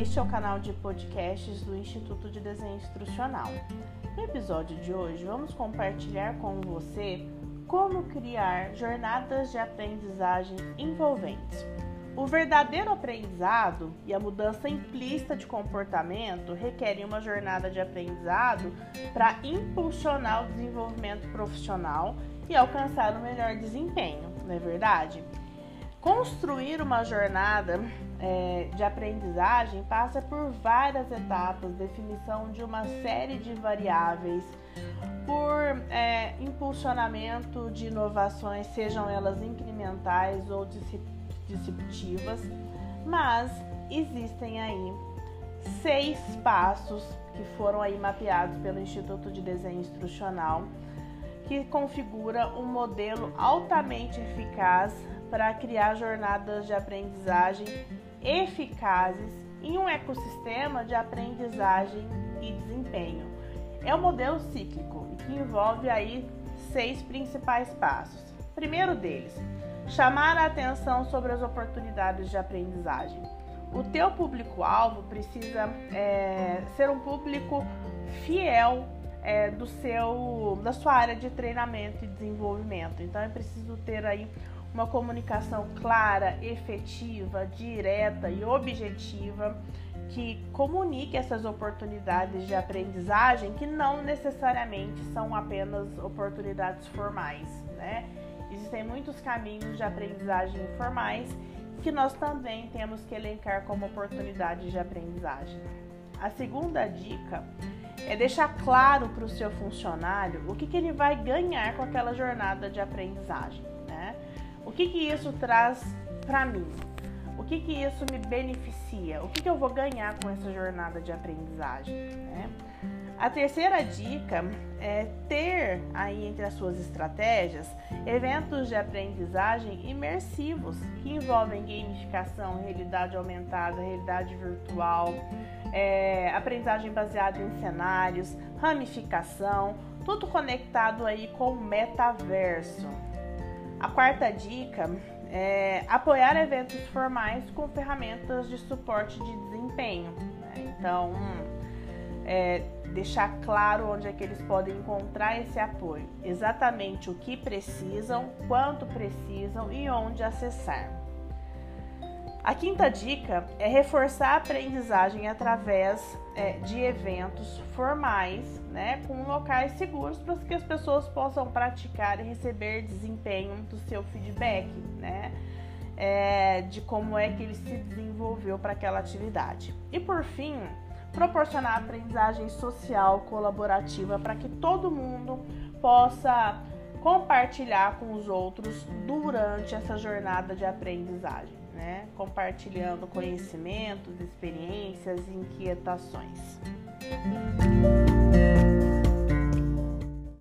Este é o canal de podcasts do Instituto de Desenho Instrucional. No episódio de hoje, vamos compartilhar com você como criar jornadas de aprendizagem envolventes. O verdadeiro aprendizado e a mudança implícita de comportamento requerem uma jornada de aprendizado para impulsionar o desenvolvimento profissional e alcançar o melhor desempenho, não é verdade? Construir uma jornada é, de aprendizagem passa por várias etapas, definição de uma série de variáveis, por é, impulsionamento de inovações, sejam elas incrementais ou disruptivas, mas existem aí seis passos que foram aí mapeados pelo Instituto de Desenho Instrucional que configura um modelo altamente eficaz para criar jornadas de aprendizagem eficazes em um ecossistema de aprendizagem e desempenho. É um modelo cíclico que envolve aí seis principais passos. Primeiro deles, chamar a atenção sobre as oportunidades de aprendizagem. O teu público-alvo precisa é, ser um público fiel é, do seu, da sua área de treinamento e desenvolvimento. Então é preciso ter aí uma comunicação clara, efetiva, direta e objetiva que comunique essas oportunidades de aprendizagem que não necessariamente são apenas oportunidades formais, né? Existem muitos caminhos de aprendizagem informais que nós também temos que elencar como oportunidades de aprendizagem. A segunda dica é deixar claro para o seu funcionário o que, que ele vai ganhar com aquela jornada de aprendizagem. O que, que isso traz para mim? O que, que isso me beneficia? O que, que eu vou ganhar com essa jornada de aprendizagem? Né? A terceira dica é ter aí entre as suas estratégias eventos de aprendizagem imersivos que envolvem gamificação, realidade aumentada, realidade virtual, é, aprendizagem baseada em cenários, ramificação, tudo conectado aí com o metaverso. A quarta dica é apoiar eventos formais com ferramentas de suporte de desempenho. Né? Então, é, deixar claro onde é que eles podem encontrar esse apoio, exatamente o que precisam, quanto precisam e onde acessar. A quinta dica é reforçar a aprendizagem através é, de eventos formais, né, com locais seguros para que as pessoas possam praticar e receber desempenho do seu feedback, né, é, de como é que ele se desenvolveu para aquela atividade. E por fim, proporcionar aprendizagem social colaborativa para que todo mundo possa compartilhar com os outros durante essa jornada de aprendizagem né? compartilhando conhecimentos, experiências e inquietações.